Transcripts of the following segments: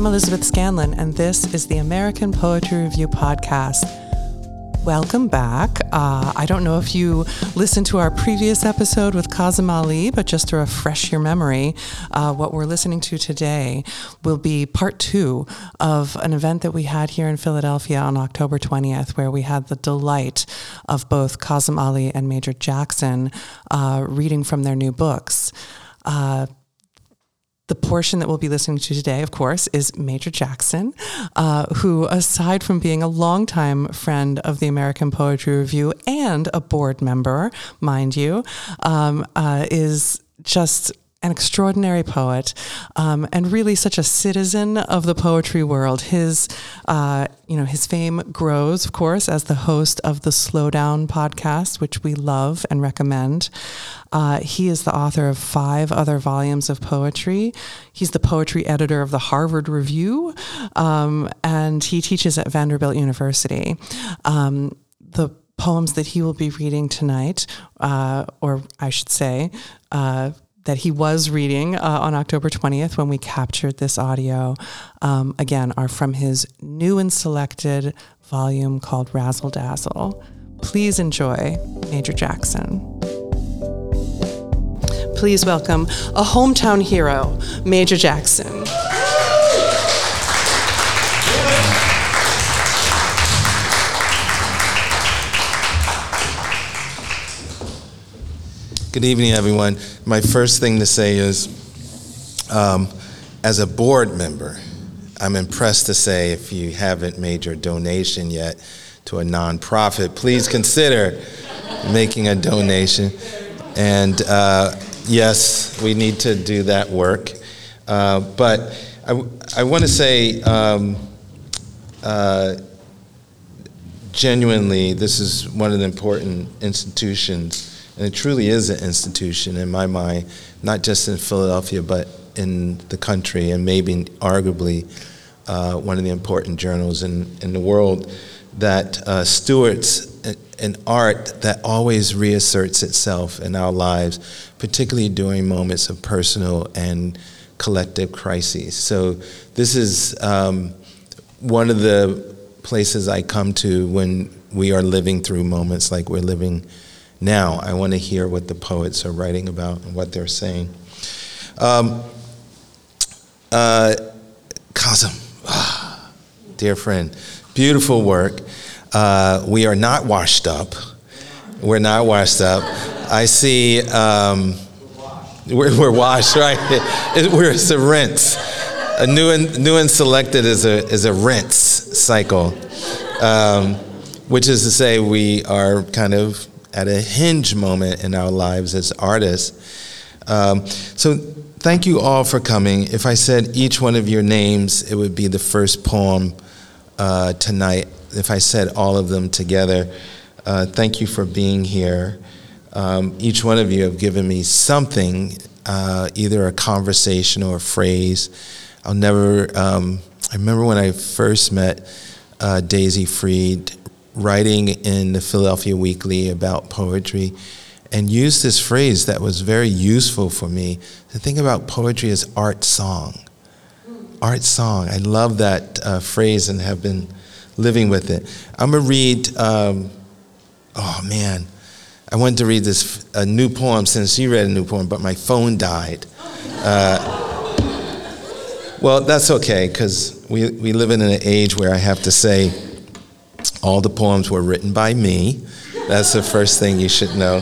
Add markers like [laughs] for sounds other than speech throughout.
I'm Elizabeth Scanlon, and this is the American Poetry Review Podcast. Welcome back. Uh, I don't know if you listened to our previous episode with Kazim Ali, but just to refresh your memory, uh, what we're listening to today will be part two of an event that we had here in Philadelphia on October 20th, where we had the delight of both Kazim Ali and Major Jackson uh, reading from their new books. The portion that we'll be listening to today, of course, is Major Jackson, uh, who, aside from being a longtime friend of the American Poetry Review and a board member, mind you, um, uh, is just an extraordinary poet um, and really such a citizen of the poetry world. His, uh, you know, his fame grows, of course, as the host of the Slowdown podcast, which we love and recommend. Uh, he is the author of five other volumes of poetry. He's the poetry editor of the Harvard Review, um, and he teaches at Vanderbilt University. Um, the poems that he will be reading tonight, uh, or I should say, uh, that he was reading uh, on October 20th when we captured this audio, um, again, are from his new and selected volume called Razzle Dazzle. Please enjoy Major Jackson. Please welcome a hometown hero, Major Jackson. Good evening, everyone. My first thing to say is, um, as a board member, I'm impressed to say if you haven't made your donation yet to a nonprofit, please consider making a donation. And uh, yes, we need to do that work. Uh, but I, I want to say, um, uh, genuinely, this is one of the important institutions and it truly is an institution in my mind, not just in Philadelphia, but in the country, and maybe arguably uh, one of the important journals in, in the world that uh, stewards an art that always reasserts itself in our lives, particularly during moments of personal and collective crises. So, this is um, one of the places I come to when we are living through moments like we're living now. I want to hear what the poets are writing about and what they're saying. Um, uh, Kazim, ah, dear friend, beautiful work. Uh, we are not washed up. We're not washed up. I see. Um, we're, we're, washed, right? It, [laughs] we're it's a rinse. A new and new and selected is a is a rinse cycle, um, which is to say we are kind of at a hinge moment in our lives as artists. Um, so thank you all for coming. If I said each one of your names, it would be the first poem uh, tonight. If I said all of them together, uh, thank you for being here. Um, each one of you have given me something, uh, either a conversation or a phrase. I'll never. Um, I remember when I first met uh, Daisy Fried writing in the Philadelphia Weekly about poetry and used this phrase that was very useful for me to think about poetry as art song. Art song. I love that uh, phrase and have been living with it. I'm going to read, um, oh man, I wanted to read this a new poem since you read a new poem, but my phone died. Uh, well, that's okay because we, we live in an age where I have to say, all the poems were written by me. That's the first thing you should know.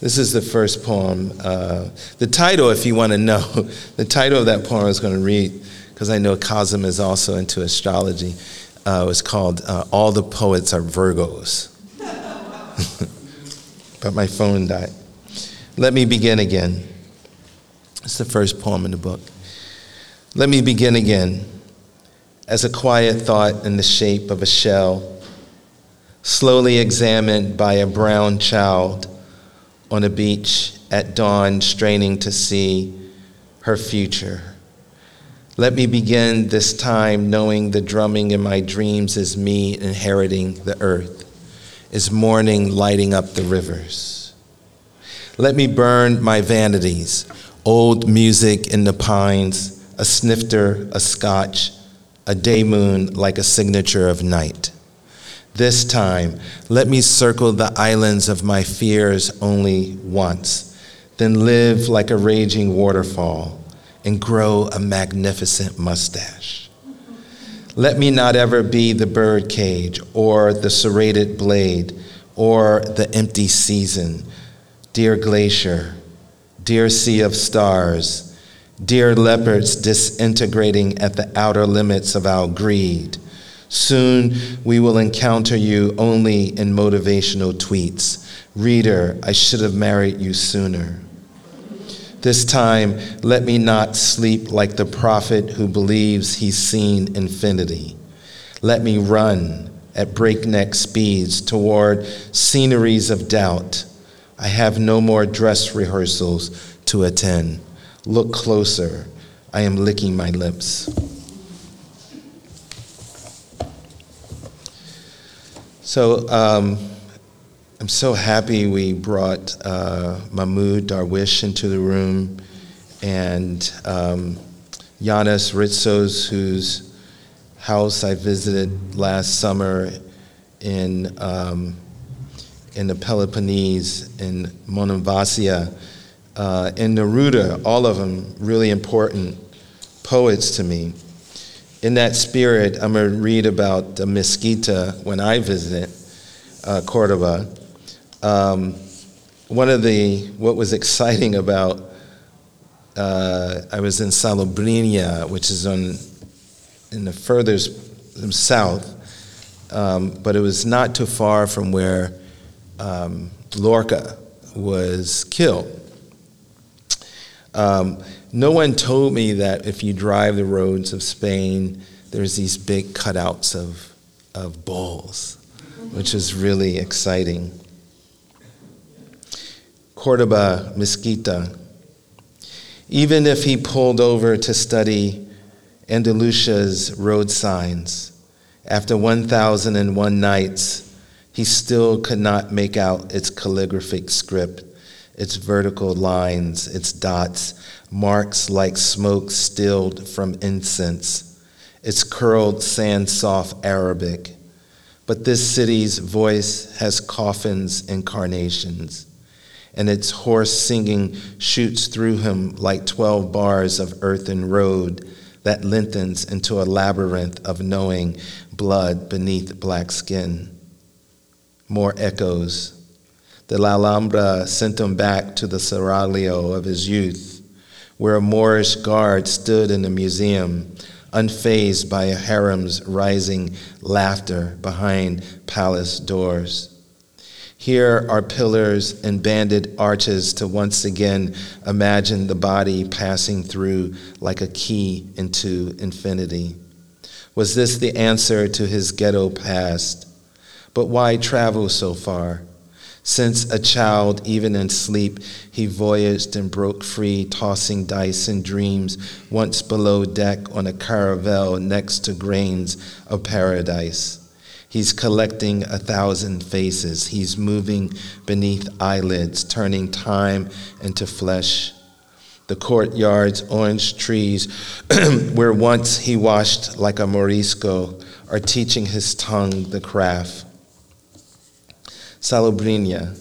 This is the first poem. Uh, the title, if you want to know, [laughs] the title of that poem I was going to read, because I know Kazim is also into astrology, uh, was called uh, All the Poets Are Virgos. [laughs] but my phone died. Let me begin again. It's the first poem in the book. Let me begin again as a quiet thought in the shape of a shell, slowly examined by a brown child on a beach at dawn, straining to see her future. Let me begin this time knowing the drumming in my dreams is me inheriting the earth, is morning lighting up the rivers. Let me burn my vanities, old music in the pines, a snifter, a scotch, a day moon like a signature of night. This time, let me circle the islands of my fears only once, then live like a raging waterfall and grow a magnificent mustache. Let me not ever be the bird cage or the serrated blade or the empty season. Dear glacier, dear sea of stars, dear leopards disintegrating at the outer limits of our greed Soon we will encounter you only in motivational tweets. Reader, I should have married you sooner. This time, let me not sleep like the prophet who believes he's seen infinity. Let me run at breakneck speeds toward sceneries of doubt. I have no more dress rehearsals to attend. Look closer. I am licking my lips. So um, I'm so happy we brought uh, Mahmoud Darwish into the room and um, Yannis Ritsos, whose house I visited last summer in, um, in the Peloponnese in Monemvasia, uh, and Neruda, all of them really important poets to me in that spirit, I'm going to read about the Mezquita when I visit uh, Cordoba. Um, one of the, what was exciting about, uh, I was in Salobreña, which is on, in the furthest south, um, but it was not too far from where um, Lorca was killed. Um, no one told me that if you drive the roads of Spain, there's these big cutouts of, of bulls, which is really exciting. Cordoba, Mezquita. Even if he pulled over to study Andalusia's road signs, after 1001 nights, he still could not make out its calligraphic script, its vertical lines, its dots, marks like smoke stilled from incense, its curled sand soft Arabic. But this city's voice has coffins and carnations, and its hoarse singing shoots through him like 12 bars of earthen road that lengthens into a labyrinth of knowing blood beneath black skin. More echoes. The La Alhambra sent him back to the seraglio of his youth where a Moorish guard stood in the museum, unfazed by a harem's rising laughter behind palace doors. Here are pillars and banded arches to once again imagine the body passing through like a key into infinity. Was this the answer to his ghetto past? But why travel so far? Since a child, even in sleep, he voyaged and broke free, tossing dice and dreams, once below deck on a caravel next to grains of paradise. He's collecting a thousand faces. He's moving beneath eyelids, turning time into flesh. The courtyard's orange trees, [clears throat] where once he washed like a Morisco, are teaching his tongue the craft. Salobreña.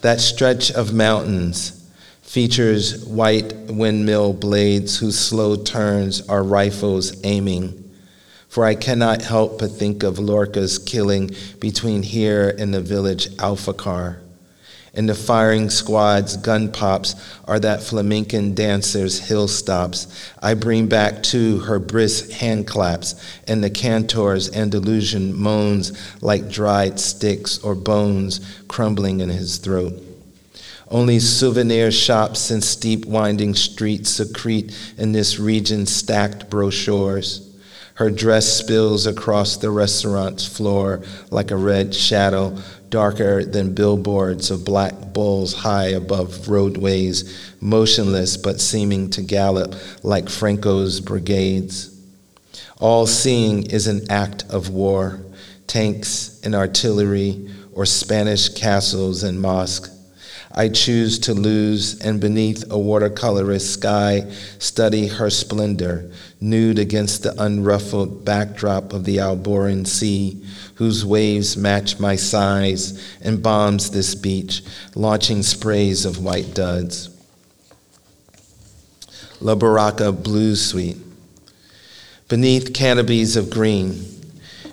That stretch of mountains features white windmill blades whose slow turns are rifles aiming. For I cannot help but think of Lorca's killing between here and the village Alfacar and the firing squad's gun pops are that flamencan dancer's hill stops. I bring back too her brisk hand claps and the cantor's Andalusian moans like dried sticks or bones crumbling in his throat. Only souvenir shops and steep winding streets secrete in this region stacked brochures. Her dress spills across the restaurant's floor like a red shadow darker than billboards of black bulls high above roadways, motionless but seeming to gallop like Franco's brigades. All seeing is an act of war, tanks and artillery, or Spanish castles and mosques. I choose to lose, and beneath a watercolorist sky, study her splendor, nude against the unruffled backdrop of the Alboran Sea, whose waves match my size and bombs this beach, launching sprays of white duds. La Baraka Blues Suite. Beneath canopies of green,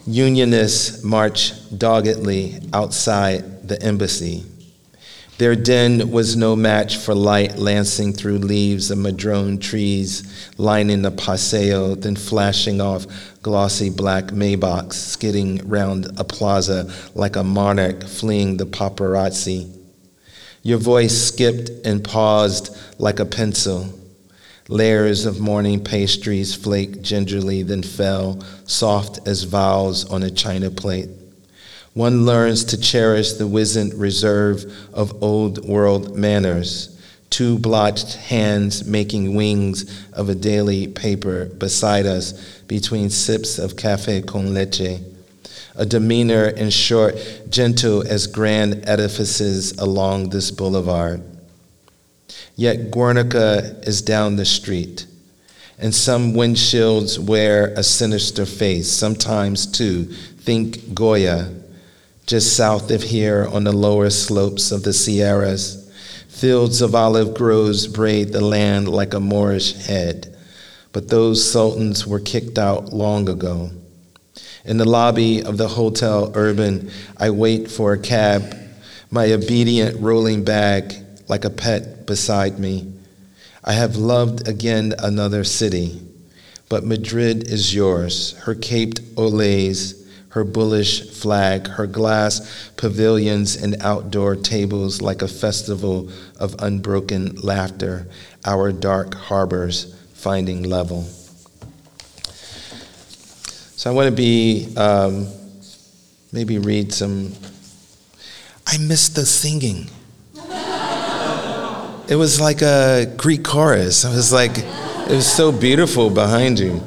Unionists march doggedly outside the embassy. Their den was no match for light lancing through leaves of madrone trees lining the paseo, then flashing off glossy black Maybachs, skidding round a plaza like a monarch fleeing the paparazzi. Your voice skipped and paused like a pencil. Layers of morning pastries flaked gingerly, then fell, soft as vows on a china plate. One learns to cherish the wizened reserve of old world manners, two blotched hands making wings of a daily paper beside us between sips of cafe con leche. A demeanor, in short, gentle as grand edifices along this boulevard. Yet Guernica is down the street, and some windshields wear a sinister face, sometimes too. Think Goya, just south of here on the lower slopes of the Sierras. Fields of olive groves braid the land like a Moorish head, but those sultans were kicked out long ago. In the lobby of the Hotel Urban, I wait for a cab, my obedient rolling bag like a pet beside me. I have loved again another city, but Madrid is yours, her caped olays, her bullish flag, her glass pavilions and outdoor tables like a festival of unbroken laughter, our dark harbors finding level. So I want to be, um, maybe read some. I miss the singing. [laughs] It was like a Greek chorus. I was like, it was so beautiful behind you.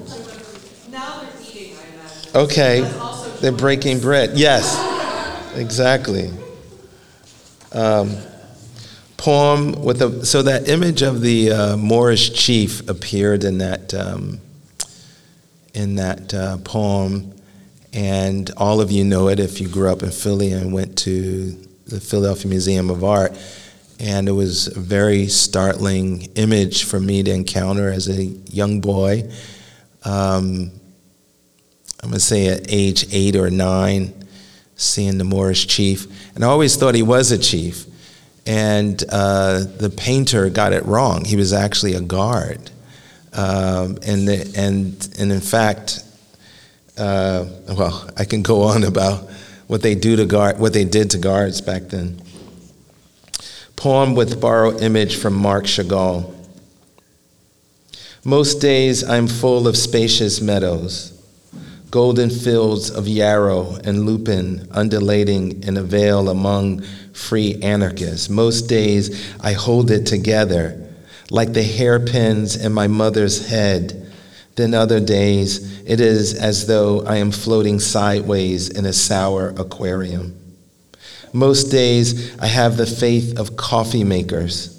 Now they're eating, I imagine. Okay, they're breaking bread. Yes, exactly. Um, poem with a so that image of the uh, Moorish chief appeared in that um, in that uh, poem, and all of you know it if you grew up in Philly and went to the Philadelphia Museum of Art. And it was a very startling image for me to encounter as a young boy. Um, I'm going to say at age eight or nine, seeing the Moorish chief. And I always thought he was a chief. And uh, the painter got it wrong. He was actually a guard. Um, and, the, and, and in fact, uh, well, I can go on about what they do to guard, what they did to guards back then. Poem with borrowed image from Marc Chagall. Most days I'm full of spacious meadows, golden fields of yarrow and lupin undulating in a veil among free anarchists. Most days I hold it together like the hairpins in my mother's head. Then other days it is as though I am floating sideways in a sour aquarium. Most days I have the faith of coffee makers.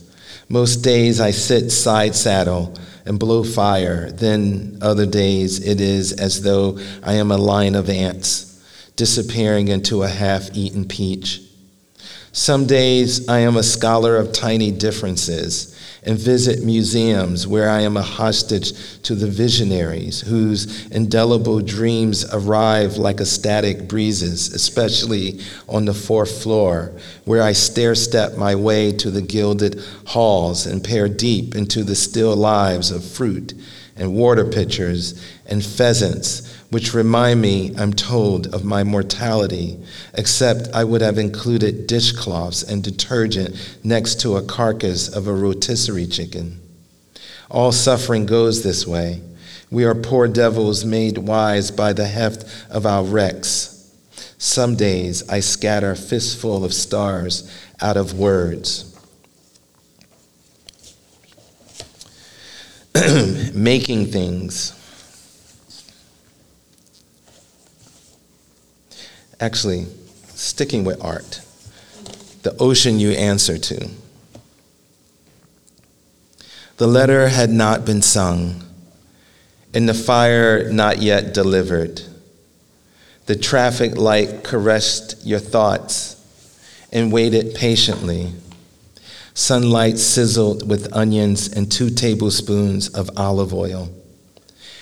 Most days I sit side saddle and blow fire. Then other days it is as though I am a line of ants disappearing into a half eaten peach. Some days I am a scholar of tiny differences and visit museums where I am a hostage to the visionaries whose indelible dreams arrive like ecstatic breezes, especially on the fourth floor, where I stair step my way to the gilded halls and peer deep into the still lives of fruit and water pitchers and pheasants, which remind me, I'm told, of my mortality, except I would have included dishcloths and detergent next to a carcass of a rotisserie chicken. All suffering goes this way. We are poor devils made wise by the heft of our wrecks. Some days I scatter fistful of stars out of words. [clears throat] making things. Actually, sticking with art. The ocean you answer to. The letter had not been sung, and the fire not yet delivered. The traffic light caressed your thoughts and waited patiently. Sunlight sizzled with onions and two tablespoons of olive oil,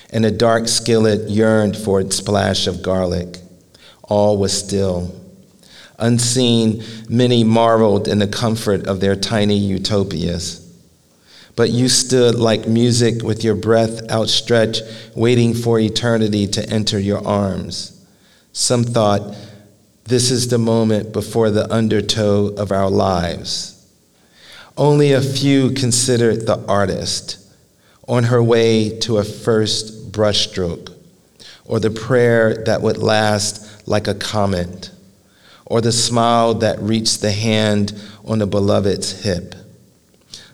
and a dark skillet yearned for its splash of garlic. All was still. Unseen, many marveled in the comfort of their tiny utopias but you stood like music with your breath outstretched, waiting for eternity to enter your arms. Some thought, this is the moment before the undertow of our lives. Only a few considered the artist on her way to a first brushstroke, or the prayer that would last like a comet, or the smile that reached the hand on the beloved's hip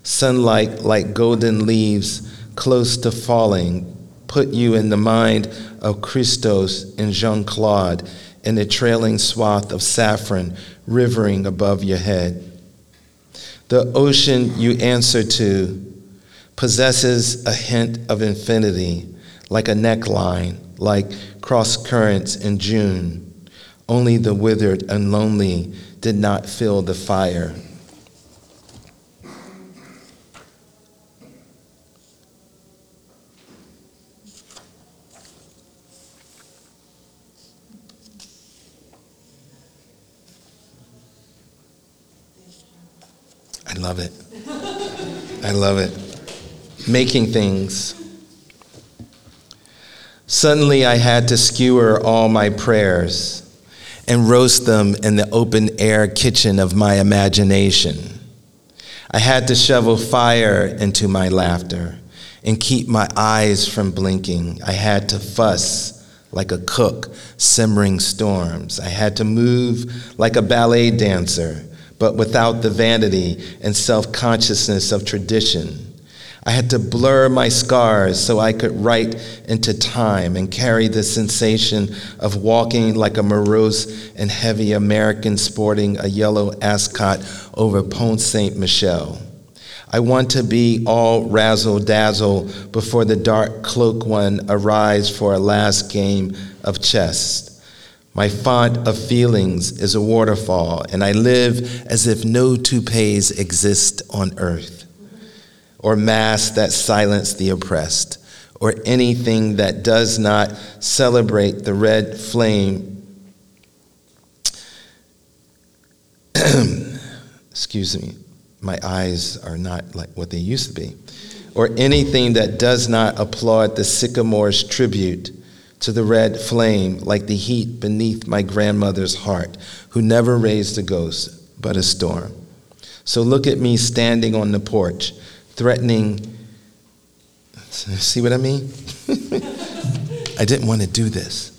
sunlight like golden leaves close to falling, put you in the mind of Christos and Jeanne-Claude in a trailing swath of saffron rivering above your head. The ocean you answer to possesses a hint of infinity, like a neckline, like cross currents in June. Only the withered and lonely did not feel the fire. I love it. I love it. Making things. Suddenly, I had to skewer all my prayers and roast them in the open air kitchen of my imagination. I had to shovel fire into my laughter and keep my eyes from blinking. I had to fuss like a cook simmering storms. I had to move like a ballet dancer but without the vanity and self consciousness of tradition. I had to blur my scars so I could write into time and carry the sensation of walking like a morose and heavy American sporting a yellow ascot over Pont Saint Michel. I want to be all razzle dazzle before the dark cloak one arrives for a last game of chess. My font of feelings is a waterfall, and I live as if no toupees exist on earth, or masks that silence the oppressed, or anything that does not celebrate the red flame. [clears throat] Excuse me, my eyes are not like what they used to be. Or anything that does not applaud the sycamore's tribute to the red flame like the heat beneath my grandmother's heart, who never raised a ghost but a storm. So look at me standing on the porch, threatening. See what I mean? [laughs] I didn't want to do this.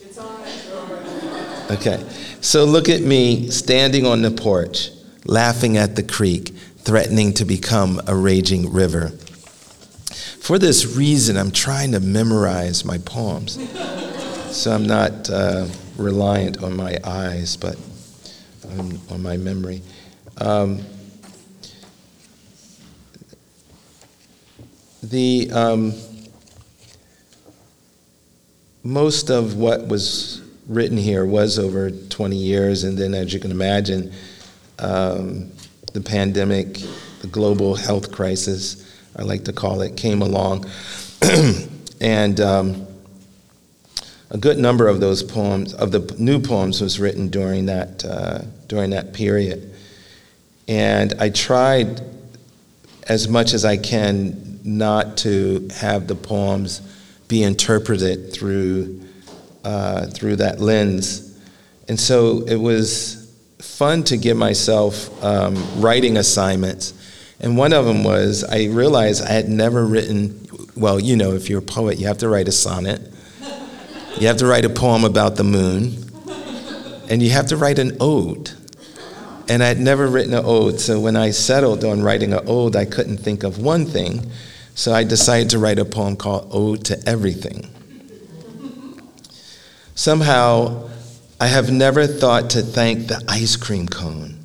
Okay. So look at me standing on the porch, laughing at the creek, threatening to become a raging river. For this reason, I'm trying to memorize my poems. So I'm not uh, reliant on my eyes, but on, on my memory. Um, the um, most of what was written here was over 20 years, and then, as you can imagine, um, the pandemic, the global health crisis, I like to call it, came along, [clears throat] and um, a good number of those poems, of the new poems, was written during that, uh, during that period. And I tried as much as I can not to have the poems be interpreted through, uh, through that lens. And so it was fun to give myself um, writing assignments. And one of them was I realized I had never written, well, you know, if you're a poet, you have to write a sonnet. You have to write a poem about the moon, and you have to write an ode. And I'd never written an ode, so when I settled on writing an ode, I couldn't think of one thing, so I decided to write a poem called Ode to Everything. Somehow, I have never thought to thank the ice cream cone.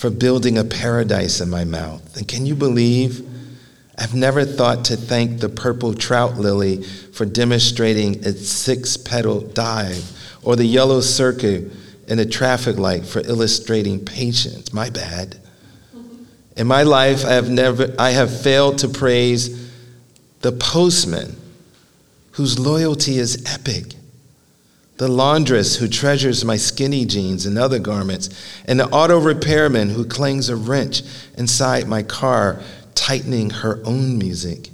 for building a paradise in my mouth. And can you believe? I've never thought to thank the purple trout lily for demonstrating its six petal dive, or the yellow circle in a traffic light for illustrating patience. My bad. In my life, I have never I have failed to praise the postman whose loyalty is epic. The laundress who treasures my skinny jeans and other garments, and the auto repairman who clings a wrench inside my car, tightening her own music.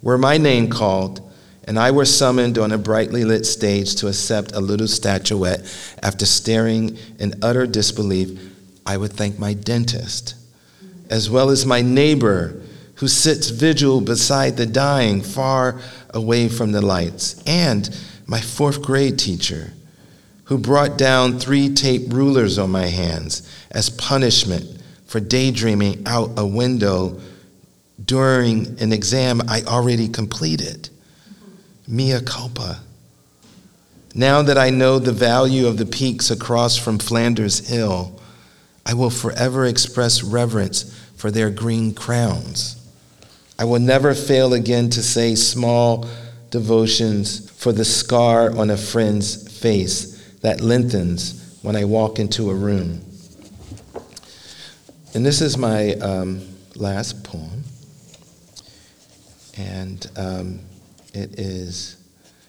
Were my name called, and I were summoned on a brightly lit stage to accept a little statuette after staring in utter disbelief, I would thank my dentist, as well as my neighbor who sits vigil beside the dying far away from the lights, and my fourth grade teacher who brought down three tape rulers on my hands as punishment for daydreaming out a window during an exam I already completed mea culpa. Now that I know the value of the peaks across from Flanders Hill, I will forever express reverence for their green crowns. I will never fail again to say small devotions for the scar on a friend's face that lengthens when I walk into a room. And this is my um, last poem. And um, it is,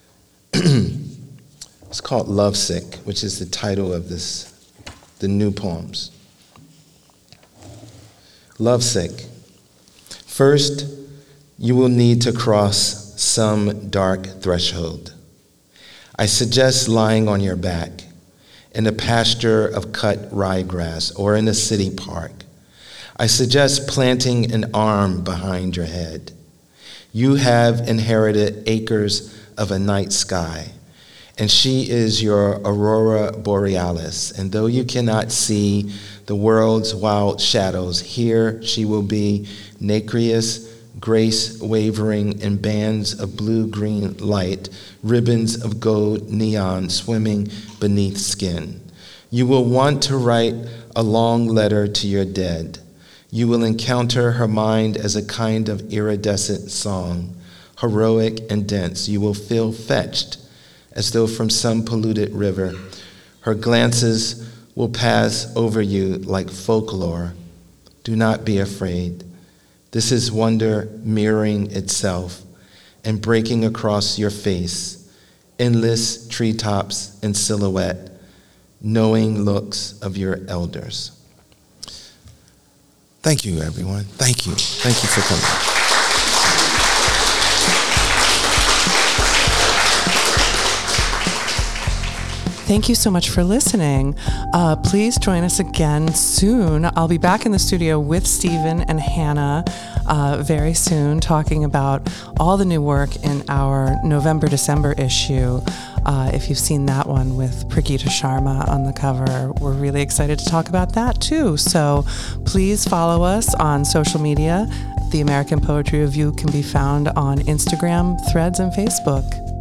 [clears throat] it's called Lovesick, which is the title of this, the new poems. Lovesick. First, you will need to cross some dark threshold. I suggest lying on your back in a pasture of cut ryegrass or in a city park. I suggest planting an arm behind your head. You have inherited acres of a night sky, and she is your aurora borealis. And though you cannot see the world's wild shadows, here she will be nacreous, grace wavering in bands of blue green light, ribbons of gold neon swimming beneath skin. You will want to write a long letter to your dead you will encounter her mind as a kind of iridescent song, heroic and dense. You will feel fetched as though from some polluted river. Her glances will pass over you like folklore. Do not be afraid. This is wonder mirroring itself and breaking across your face, endless treetops in silhouette, knowing looks of your elders. Thank you, everyone. Thank you. Thank you for coming. Thank you so much for listening. Uh, please join us again soon. I'll be back in the studio with Stephen and Hannah uh, very soon, talking about all the new work in our November December issue. Uh, if you've seen that one with Prageeta Sharma on the cover, we're really excited to talk about that too. So please follow us on social media. The American Poetry Review can be found on Instagram, Threads, and Facebook.